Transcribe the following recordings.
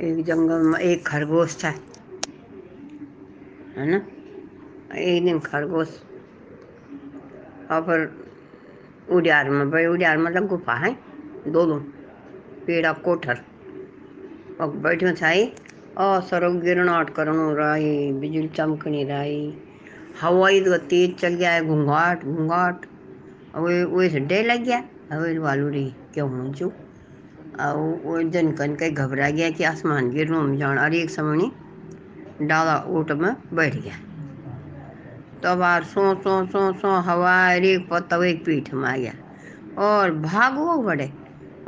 एक जंगल में एक खरगोश था, है ना? एक दिन खरगोश और फिर उड़ियार में, भाई उड़ियार मतलब गुफा है, दोनों पेड़ा कोठर। और बैठो छाई और सरो गिरनाट करणो रही बिजली चमकनी रही हवाई तो तेज चल गया है, घूंघाट घूंघाट। और वो से डे लग गया हवे वालू रही क्यों हूँ और वो जन कन कहीं घबरा गया कि आसमान गिरनो में जान। और एक समय डाला ऊट में बैठ गया। तो बार सो सो सो सो, हवा एक पत्ता एक पीठ में आ गया। और भागो बड़े।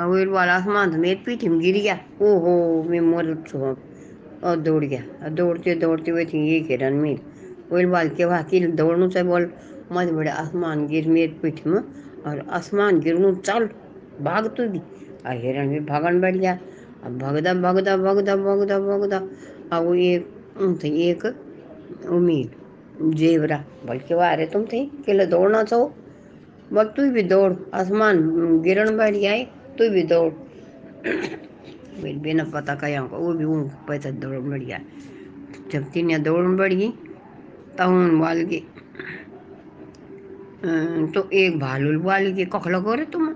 और वाला आसमान तो मेरे पीठ में गिर गया। ओहो, मैं मर छो और दौड़ गया। दौड़ते दौड़ते हुए थी एक हिरन मिल वही बाल के वाकी दौड़नू से बोल, मत बड़े, आसमान गिर मेरे पीठ में। और आसमान गिरनू चल, भाग तू भी आ हिरन भी भगन बैठ गया अब भगदा भगदा भगदा भगदा भगदा। अब एक थे एक उम्मीद जेवरा। बल्कि वो अरे तुम थे के दौड़ना चाहो बल तू भी दौड़, आसमान गिरण बैठ गया तू भी दौड़। बिना पता कया वो भी ऊँग पैसा दौड़ बढ़ गया जब तीन दौड़ बढ़ गई तब उन बाल की तो एक भालू बाल की कखला करे तुम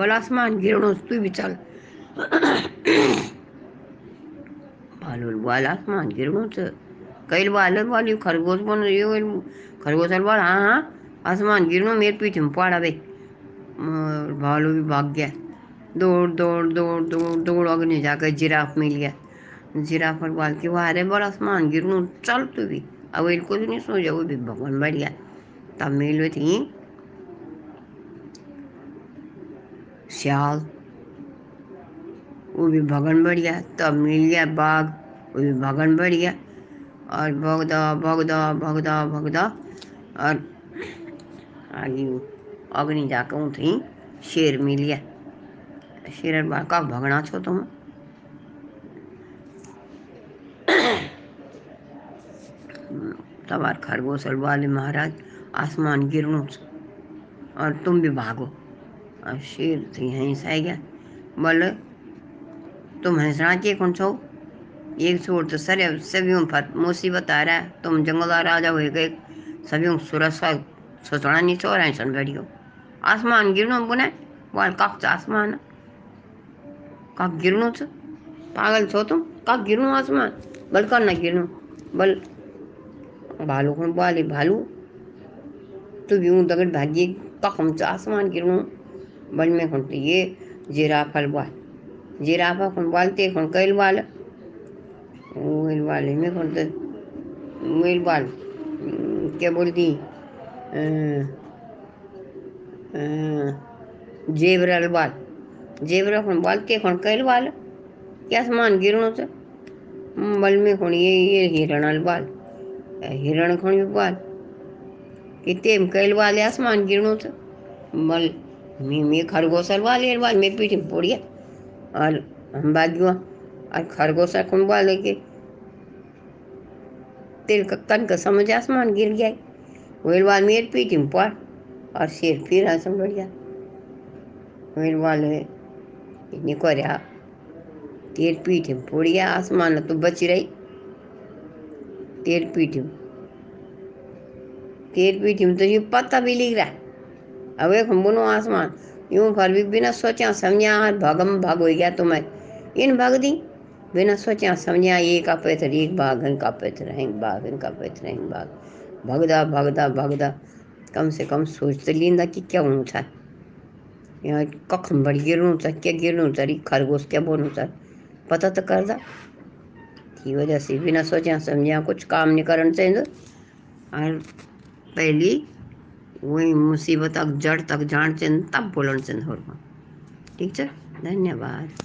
बोला आसमान गिरणो तू भी चल। भालू बाल आसमान गिरणो कई बाल वाली खरगोश बन ये खरगोश बाल हाँ हाँ आसमान गिरणो मेरे पीछे में पड़ा बे। भालू भी भाग गया। दौड़ दौड़ दौड़ दौड़ दौड़, अग्नि जाकर जिराफ मिल गया। जिराफ पर बाल के वाह रे बड़ा आसमान गिरनू चल तू भी। अब वो कुछ नहीं सो जाओ भी भगवान बढ़ गया तब मिल थी। सियाल वो भी भगन बढ़ गया तब मिल गया बाघ, वो भी भगन बढ़ गया और भगदा भगदा भगदा भगदा। और आगे अग्नि जाकर थी शेर मिल गया। शेर का भगना छो तुम। तबार खरगोश और वाले महाराज आसमान गिरनो और तुम भी भागो। और शेर थी हंस आ गया। बोल, तुम हंसना चाहिए कौन छो? एक छोर तो सर, सभी पर मुसीबत आ रहा है। तुम जंगला राजा हो गए। सभी सुरक्षा सोचना नहीं छोड़ हंसन बैठियो आसमान गिरनो बुने बोल कख आसमान। कख गिरनो छ? पागल छो तुम? कख गिरनो आसमान? बल कर ना गिरनो। बल, भालू को बोले? भालू, तू भी दगड़ भागी कखम आसमान गिरनो। बल में खुन ये जिराफल बाल। जिराफा खुन बालते खुन कैल बाल? वही बाल में तो वही बाल। क्या बोलती? जेबरल बाल। जेबरा खुन बालते खुन कैल बाल? क्या समान गिरनो से? बल में खुन ये ये हिरणल बाल। हिरण खुन बाल। कि तेम कैल वाले आसमान गिरनो से? बल मी मी खरगोशल वाले बाल मेरे पीठ में पड़ और हम भाग्युआ और खरगोशा खुन वाले के, तेल का कन का समझ आसमान गिर गया वही बाल मेरे पीठ में और शेर फिर आसम बढ़ गया वही वाले इतनी करया तेर पीठ में पड़ आसमान तो बच रही. तेर पीठ में तेर पीठ तो ये पत्ता भी लिख रहा अब हम बोलो आसमान, यूँ फल भी बिना सोचा समझा भगम भाग हो गया तो मैं इन भाग दी? बिना सोचा समझा एक का पैथर, एक बाघ का पैथर है बाघ का पैथर है बाघ भगदा भगदा भगदा, कम से कम सोच तो लींदा कि क्या होना था यहाँ कखम बड़ी गिरनू था क्या गिरनू था खरगोश क्या बोलू था पता तो कर दा। की वजह से बिना सोचा समझा कुछ काम नहीं करना चाहिए। और पहली वही मुसीबत तक जड़ तक जान चिन्ह तब बोलन चाहिए ठीक है धन्यवाद।